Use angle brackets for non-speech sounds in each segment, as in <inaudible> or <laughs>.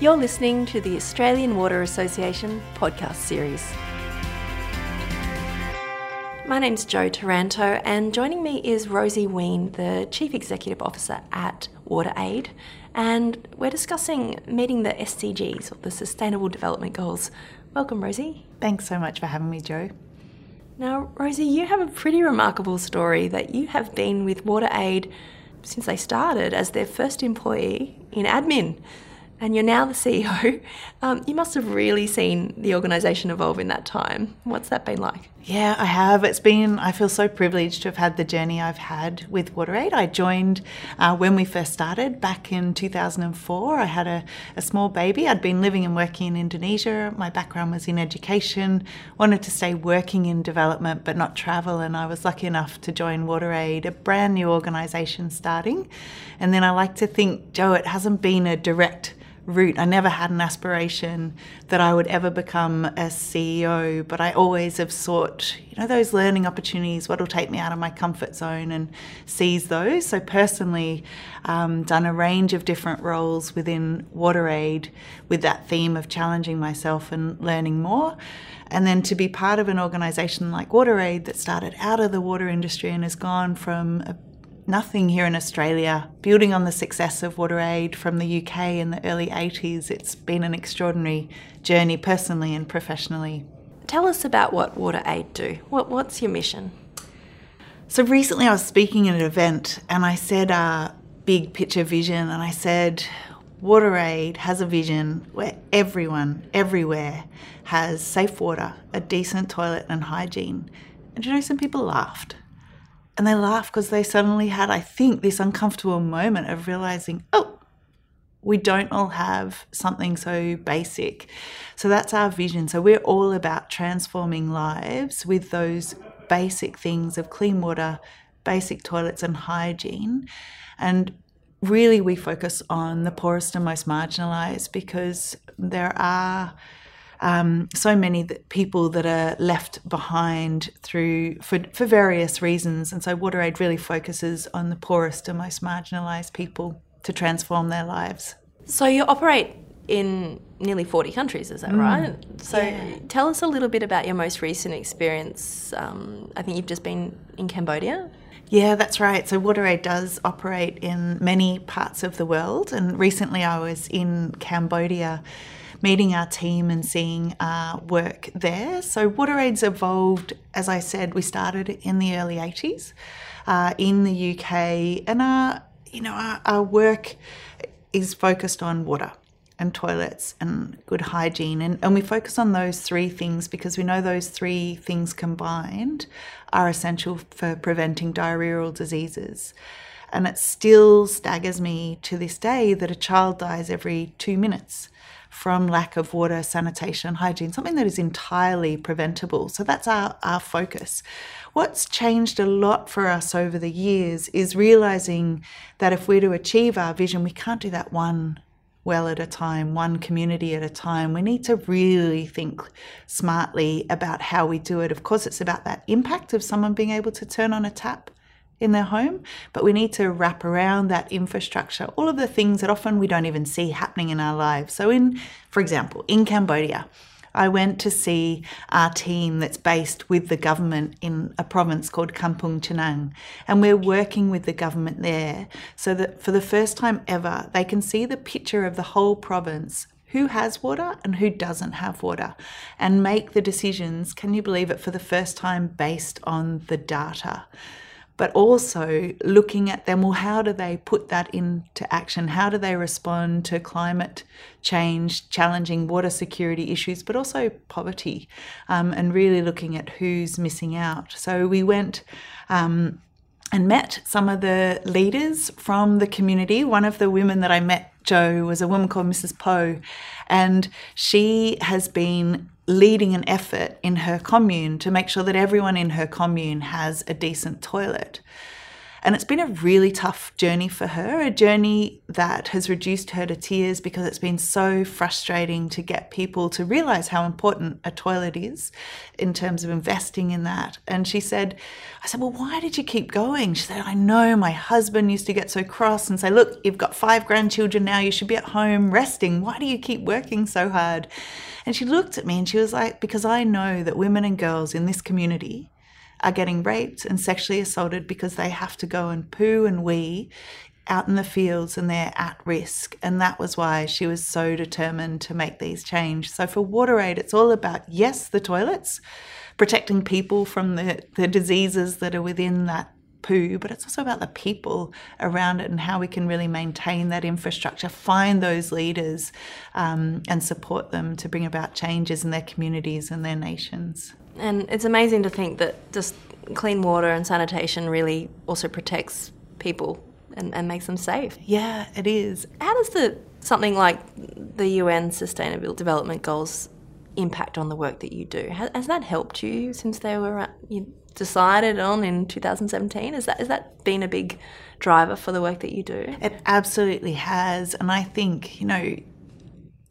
You're listening to the Australian Water Association podcast series. My name's Jo Taranto, and joining me is Rosie Wheen, the Chief Executive Officer at WaterAid, and we're discussing meeting the SDGs, or the Sustainable Development Goals. Welcome, Rosie. Thanks so much for having me, Joe. Now, Rosie, you have a pretty remarkable story that you have been with WaterAid since they started as their first employee in admin and you're now the CEO. <laughs> Um, you must have really seen the organisation evolve in that time. What's that been like? Yeah, I have. It's been, I feel so privileged to have had the journey I've had with WaterAid. I joined uh, when we first started back in 2004. I had a, a small baby. I'd been living and working in Indonesia. My background was in education, wanted to stay working in development but not travel. And I was lucky enough to join WaterAid, a brand new organisation starting. And then I like to think, Jo, it hasn't been a direct route. I never had an aspiration that I would ever become a CEO, but I always have sought, you know, those learning opportunities, what will take me out of my comfort zone and seize those. So personally, um, done a range of different roles within WaterAid with that theme of challenging myself and learning more. And then to be part of an organisation like WaterAid that started out of the water industry and has gone from a nothing here in Australia. Building on the success of WaterAid from the UK in the early 80s, it's been an extraordinary journey personally and professionally. Tell us about what WaterAid do. What, what's your mission? So recently I was speaking at an event and I said a big picture vision and I said WaterAid has a vision where everyone, everywhere, has safe water, a decent toilet and hygiene. And you know, some people laughed. And they laugh because they suddenly had, I think, this uncomfortable moment of realizing, oh, we don't all have something so basic. So that's our vision. So we're all about transforming lives with those basic things of clean water, basic toilets, and hygiene. And really, we focus on the poorest and most marginalized because there are um, so many that, people that are left behind through for, for various reasons. And so WaterAid really focuses on the poorest and most marginalised people to transform their lives. So you operate in nearly 40 countries, is that mm, right? So yeah. tell us a little bit about your most recent experience. Um, I think you've just been in Cambodia. Yeah, that's right. So WaterAid does operate in many parts of the world. And recently I was in Cambodia meeting our team and seeing our work there. So WaterAid's evolved, as I said, we started in the early 80s uh, in the UK, and our you know our, our work is focused on water and toilets and good hygiene. And, and we focus on those three things because we know those three things combined are essential for preventing diarrheal diseases. And it still staggers me to this day that a child dies every two minutes from lack of water, sanitation, hygiene, something that is entirely preventable. So that's our, our focus. What's changed a lot for us over the years is realizing that if we're to achieve our vision, we can't do that one well at a time, one community at a time. We need to really think smartly about how we do it. Of course, it's about that impact of someone being able to turn on a tap in their home, but we need to wrap around that infrastructure, all of the things that often we don't even see happening in our lives. So, in, for example, in Cambodia, I went to see our team that's based with the government in a province called Kampong Chhnang. And we're working with the government there so that for the first time ever, they can see the picture of the whole province who has water and who doesn't have water and make the decisions, can you believe it, for the first time based on the data but also looking at them well how do they put that into action? How do they respond to climate change challenging water security issues but also poverty um, and really looking at who's missing out? So we went um, and met some of the leaders from the community. One of the women that I met, Jo, was a woman called Mrs. Poe, and she has been leading an effort in her commune to make sure that everyone in her commune has a decent toilet. And it's been a really tough journey for her, a journey that has reduced her to tears because it's been so frustrating to get people to realize how important a toilet is in terms of investing in that. And she said, I said, Well, why did you keep going? She said, I know my husband used to get so cross and say, Look, you've got five grandchildren now, you should be at home resting. Why do you keep working so hard? And she looked at me and she was like, Because I know that women and girls in this community are getting raped and sexually assaulted because they have to go and poo and wee out in the fields and they're at risk. And that was why she was so determined to make these change. So for WaterAid, it's all about, yes, the toilets, protecting people from the, the diseases that are within that poo, but it's also about the people around it and how we can really maintain that infrastructure, find those leaders um, and support them to bring about changes in their communities and their nations. And it's amazing to think that just clean water and sanitation really also protects people and, and makes them safe. Yeah, it is. How does the something like the UN Sustainable Development Goals impact on the work that you do? Has, has that helped you since they were uh, you decided on in 2017? Is that has that been a big driver for the work that you do? It absolutely has, and I think you know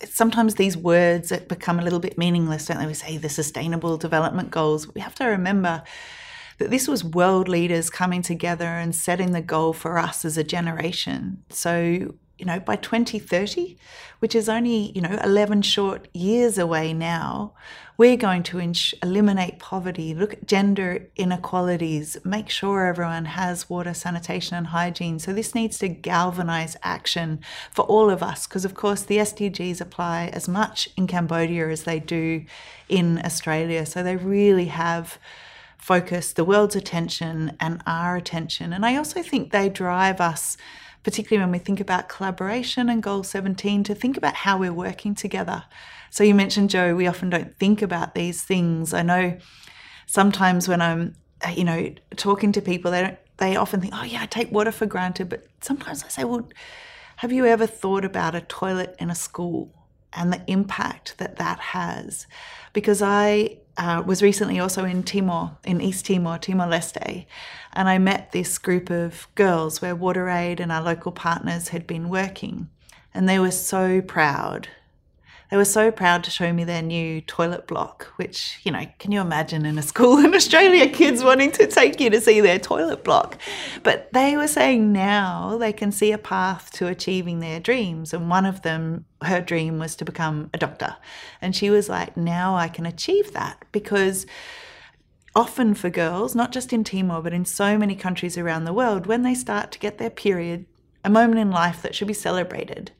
sometimes these words become a little bit meaningless, don't they? We say the sustainable development goals. We have to remember that this was world leaders coming together and setting the goal for us as a generation. So you know, by 2030, which is only, you know, 11 short years away now, we're going to eliminate poverty, look at gender inequalities, make sure everyone has water, sanitation, and hygiene. So, this needs to galvanize action for all of us because, of course, the SDGs apply as much in Cambodia as they do in Australia. So, they really have focused the world's attention and our attention. And I also think they drive us particularly when we think about collaboration and goal 17, to think about how we're working together. So you mentioned, Jo, we often don't think about these things. I know sometimes when I'm, uh, you know, talking to people, they don't, they often think, oh yeah, I take water for granted. But sometimes I say, well, have you ever thought about a toilet in a school and the impact that that has? Because I uh, was recently also in Timor, in East Timor, Timor Leste, and I met this group of girls where WaterAid and our local partners had been working, and they were so proud they were so proud to show me their new toilet block, which, you know, can you imagine in a school <laughs> in Australia, kids wanting to take you to see their toilet block? But they were saying now they can see a path to achieving their dreams. And one of them, her dream was to become a doctor. And she was like, now I can achieve that because often for girls, not just in Timor, but in so many countries around the world, when they start to get their period, a moment in life that should be celebrated.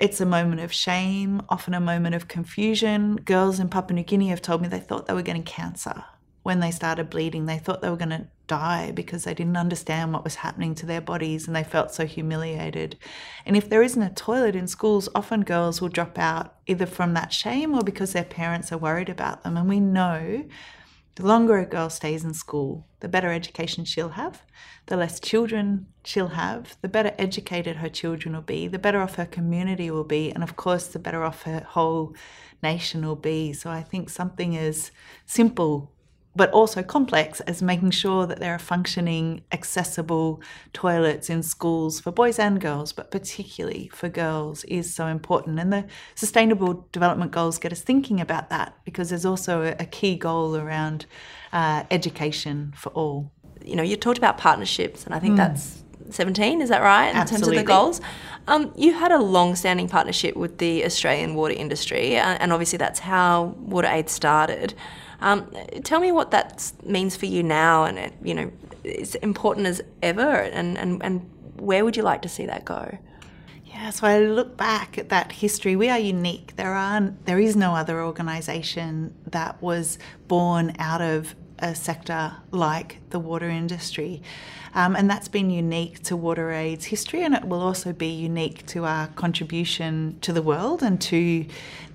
It's a moment of shame, often a moment of confusion. Girls in Papua New Guinea have told me they thought they were getting cancer when they started bleeding. They thought they were going to die because they didn't understand what was happening to their bodies and they felt so humiliated. And if there isn't a toilet in schools, often girls will drop out either from that shame or because their parents are worried about them. And we know the longer a girl stays in school, the better education she'll have, the less children she'll have, the better educated her children will be, the better off her community will be, and of course, the better off her whole nation will be. So I think something as simple but also complex as making sure that there are functioning, accessible toilets in schools for boys and girls, but particularly for girls, is so important. And the Sustainable Development Goals get us thinking about that because there's also a, key goal around uh, education for all. You know, you talked about partnerships, and I think mm. that's 17, is that right? In Absolutely. terms of the goals. Um, you had a long standing partnership with the Australian water industry, uh, and obviously that's how WaterAid started. Um, tell me what that means for you now, and it, you know, is important as ever, and, and, and where would you like to see that go? Yeah, so I look back at that history. We are unique. There are there is no other organisation that was born out of a sector like the water industry. Um, and that's been unique to WaterAid's history, and it will also be unique to our contribution to the world and to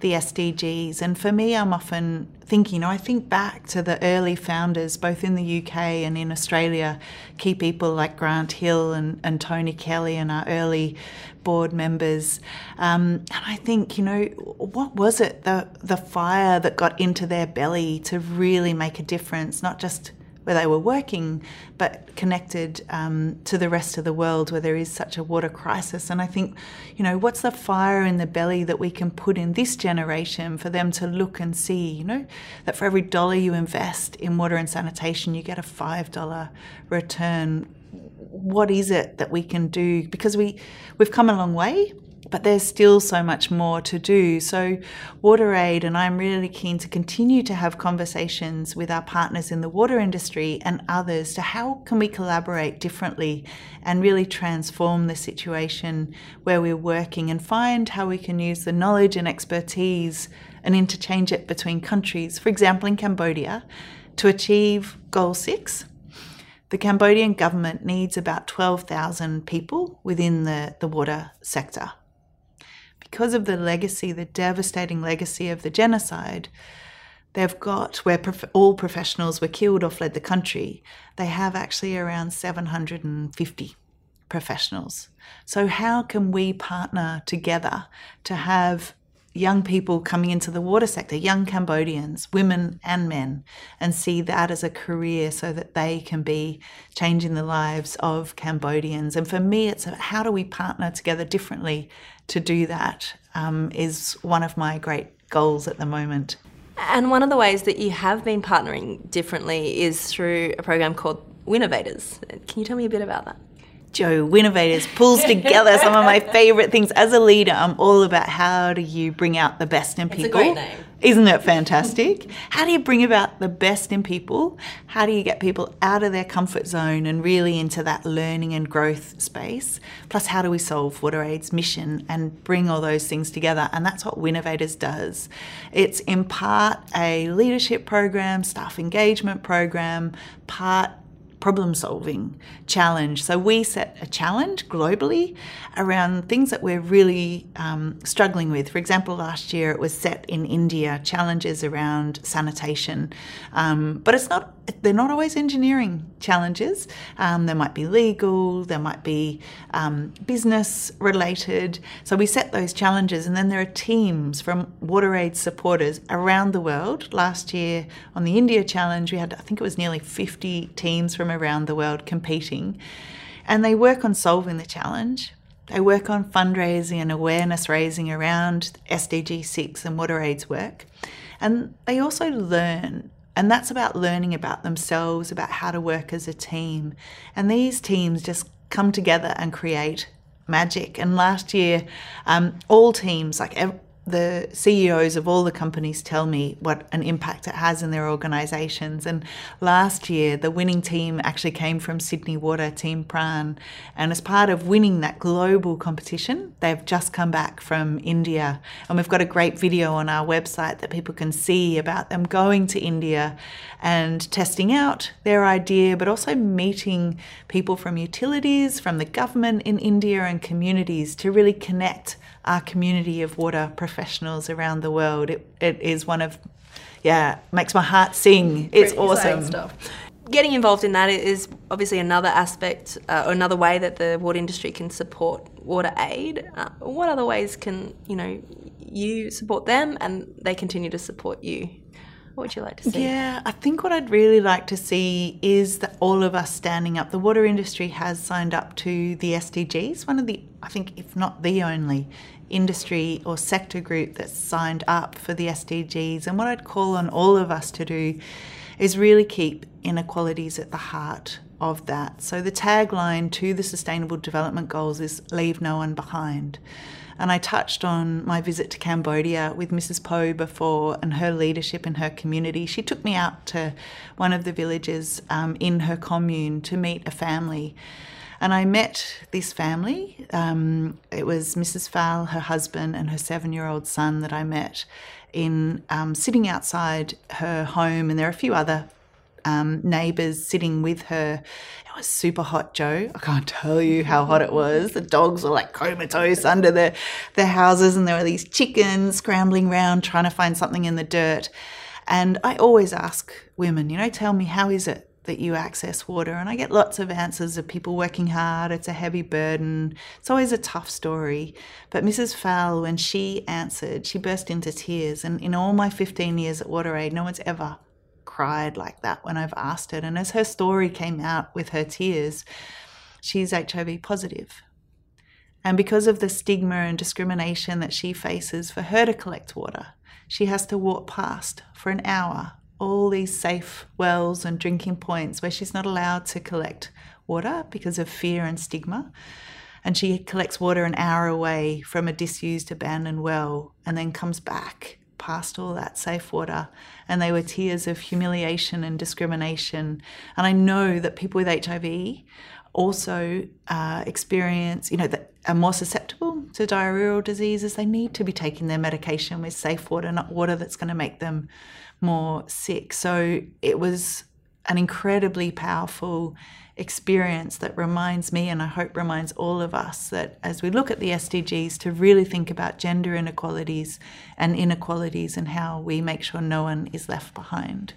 the SDGs. And for me, I'm often thinking, I think back to the early founders, both in the UK and in Australia, key people like Grant Hill and, and Tony Kelly and our early board members. Um, and I think, you know, what was it, the, the fire that got into their belly to really make a difference, not just where they were working, but connected um, to the rest of the world where there is such a water crisis. And I think, you know, what's the fire in the belly that we can put in this generation for them to look and see, you know, that for every dollar you invest in water and sanitation, you get a $5 return. What is it that we can do? Because we, we've come a long way but there's still so much more to do. So, WaterAid and I'm really keen to continue to have conversations with our partners in the water industry and others to how can we collaborate differently and really transform the situation where we're working and find how we can use the knowledge and expertise and interchange it between countries. For example, in Cambodia, to achieve goal 6, the Cambodian government needs about 12,000 people within the, the water sector because of the legacy, the devastating legacy of the genocide, they've got where prof- all professionals were killed or fled the country, they have actually around 750 professionals. So, how can we partner together to have young people coming into the water sector, young Cambodians, women and men, and see that as a career so that they can be changing the lives of Cambodians. And for me, it's how do we partner together differently to do that um, is one of my great goals at the moment. And one of the ways that you have been partnering differently is through a program called Winnovators. Can you tell me a bit about that? Jo Winnovators pulls <laughs> together some of my favorite things. As a leader, I'm all about how do you bring out the best in people. It's a great name. Isn't it fantastic? how do you bring about the best in people? How do you get people out of their comfort zone and really into that learning and growth space? Plus, how do we solve WaterAid's mission and bring all those things together? And that's what Winnovators does. It's in part a leadership program, staff engagement program, part problem solving challenge. So we set a challenge globally around things that we're really um, struggling with. For example, last year it was set in India challenges around sanitation, um, but it's not they're not always engineering challenges. Um, there might be legal, there might be um, business related. So we set those challenges, and then there are teams from WaterAid supporters around the world. Last year on the India Challenge, we had, I think it was nearly 50 teams from around the world competing, and they work on solving the challenge. They work on fundraising and awareness raising around SDG 6 and WaterAid's work. And they also learn and that's about learning about themselves, about how to work as a team. And these teams just come together and create magic. And last year, um, all teams, like the CEOs of all the companies tell me what an impact it has in their organizations. And last year, the winning team actually came from Sydney Water, Team Praan. And as part of winning that global competition, they've just come back from India. And we've got a great video on our website that people can see about them going to India and testing out their idea, but also meeting people from utilities, from the government in India, and communities to really connect our community of water professionals around the world. It, it is one of, yeah, makes my heart sing. It's Pretty awesome. Stuff. Getting involved in that is obviously another aspect, uh, or another way that the water industry can support WaterAid. Uh, what other ways can you know you support them and they continue to support you? What would you like to see? Yeah, I think what I'd really like to see is that all of us standing up. The water industry has signed up to the SDGs, one of the, I think, if not the only industry or sector group that's signed up for the SDGs. And what I'd call on all of us to do is really keep inequalities at the heart of that. So the tagline to the Sustainable Development Goals is Leave No One Behind. And I touched on my visit to Cambodia with Mrs. Poe before and her leadership in her community. She took me out to one of the villages um, in her commune to meet a family. And I met this family. Um, it was Mrs. Fowl, her husband, and her seven year old son that I met in um, sitting outside her home. And there are a few other um, neighbours sitting with her. It was super hot, Jo. I can't tell you how hot it was. The dogs were like comatose under the, the houses, and there were these chickens scrambling around trying to find something in the dirt. And I always ask women, you know, tell me, how is it that you access water? And I get lots of answers of people working hard, it's a heavy burden. It's always a tough story. But Mrs. Fowl, when she answered, she burst into tears. And in all my 15 years at WaterAid, no one's ever cried like that when I've asked it. And as her story came out with her tears, she's HIV positive. And because of the stigma and discrimination that she faces for her to collect water, she has to walk past for an hour all these safe wells and drinking points where she's not allowed to collect water because of fear and stigma. And she collects water an hour away from a disused, abandoned well and then comes back past all that safe water. And they were tears of humiliation and discrimination. And I know that people with HIV also uh, experience, you know, that are more susceptible to diarrheal diseases. They need to be taking their medication with safe water, not water that's going to make them more sick. So it was an incredibly powerful experience that reminds me, and I hope reminds all of us, that as we look at the SDGs, to really think about gender inequalities and inequalities and how we make sure no one is left behind.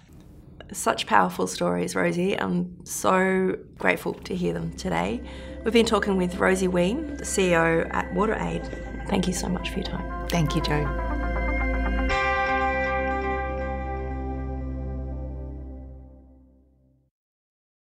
Such powerful stories, Rosie. I'm so grateful to hear them today. We've been talking with Rosie Wheen, the CEO at WaterAid. Thank you so much for your time. Thank you, Jo.